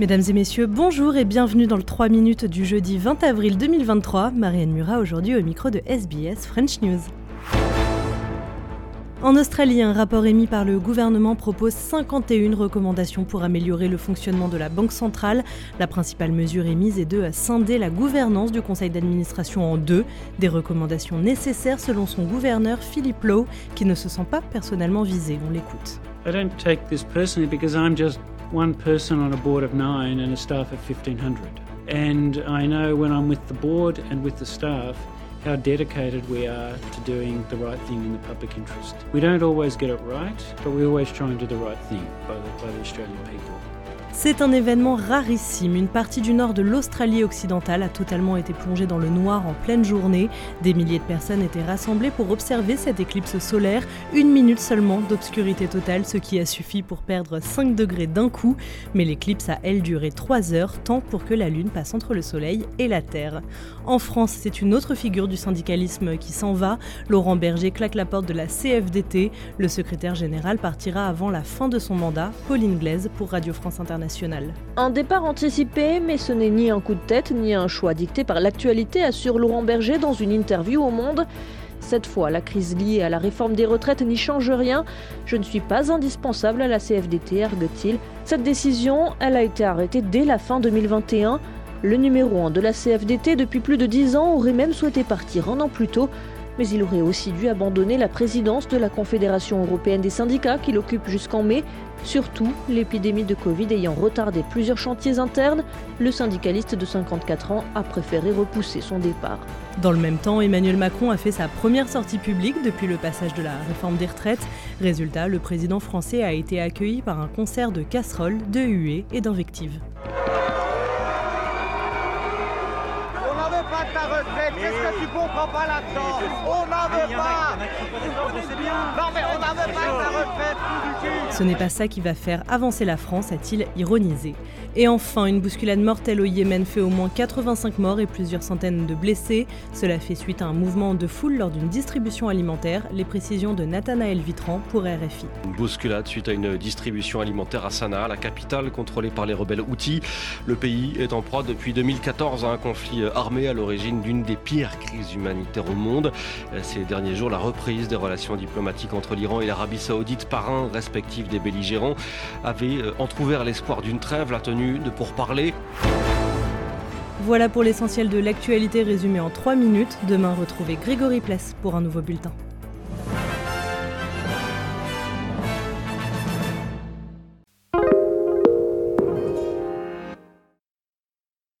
Mesdames et messieurs, bonjour et bienvenue dans le 3 minutes du jeudi 20 avril 2023. Marianne Murat aujourd'hui au micro de SBS French News. En Australie, un rapport émis par le gouvernement propose 51 recommandations pour améliorer le fonctionnement de la Banque centrale. La principale mesure émise est de scinder la gouvernance du conseil d'administration en deux, des recommandations nécessaires selon son gouverneur Philippe Lowe, qui ne se sent pas personnellement visé. On l'écoute. I don't take this personally because I'm just one person on a board of nine and a staff of 1500. And I know when I'm with the board and with the staff how dedicated we are to doing the right thing in the public interest. We don't always get it right, but we always try and do the right thing by the, by the Australian people. C'est un événement rarissime. Une partie du nord de l'Australie occidentale a totalement été plongée dans le noir en pleine journée. Des milliers de personnes étaient rassemblées pour observer cette éclipse solaire. Une minute seulement d'obscurité totale, ce qui a suffi pour perdre 5 degrés d'un coup. Mais l'éclipse a, elle, duré 3 heures, tant pour que la Lune passe entre le Soleil et la Terre. En France, c'est une autre figure du syndicalisme qui s'en va. Laurent Berger claque la porte de la CFDT. Le secrétaire général partira avant la fin de son mandat. Pauline Glaise pour Radio France Internationale. Un départ anticipé, mais ce n'est ni un coup de tête, ni un choix dicté par l'actualité, assure Laurent Berger dans une interview au Monde. Cette fois, la crise liée à la réforme des retraites n'y change rien. Je ne suis pas indispensable à la CFDT, argue-t-il. Cette décision, elle a été arrêtée dès la fin 2021. Le numéro 1 de la CFDT depuis plus de 10 ans aurait même souhaité partir un an plus tôt mais il aurait aussi dû abandonner la présidence de la Confédération européenne des syndicats qu'il occupe jusqu'en mai. Surtout, l'épidémie de Covid ayant retardé plusieurs chantiers internes, le syndicaliste de 54 ans a préféré repousser son départ. Dans le même temps, Emmanuel Macron a fait sa première sortie publique depuis le passage de la réforme des retraites. Résultat, le président français a été accueilli par un concert de casseroles, de huées et d'invectives. Ta retraite. Qu'est-ce que tu comprends pas là-dedans? On n'en veut pas. Non mais on n'en veut pas. Ce n'est pas ça qui va faire avancer la France, a-t-il ironisé. Et enfin, une bousculade mortelle au Yémen fait au moins 85 morts et plusieurs centaines de blessés. Cela fait suite à un mouvement de foule lors d'une distribution alimentaire. Les précisions de Nathanaël Vitran pour RFI. Une bousculade suite à une distribution alimentaire à Sanaa, la capitale contrôlée par les rebelles Houthis. Le pays est en proie depuis 2014 à un conflit armé à l'origine d'une des pires crises humanitaires au monde. Ces derniers jours, la reprise des relations diplomatiques entre l'Iran et l'Arabie saoudite, parrains respectifs des belligérants, avait entrouvert l'espoir d'une trêve. La tenue de pourparler. Voilà pour l'essentiel de l'actualité résumée en 3 minutes. Demain, retrouvez Grégory Pless pour un nouveau bulletin.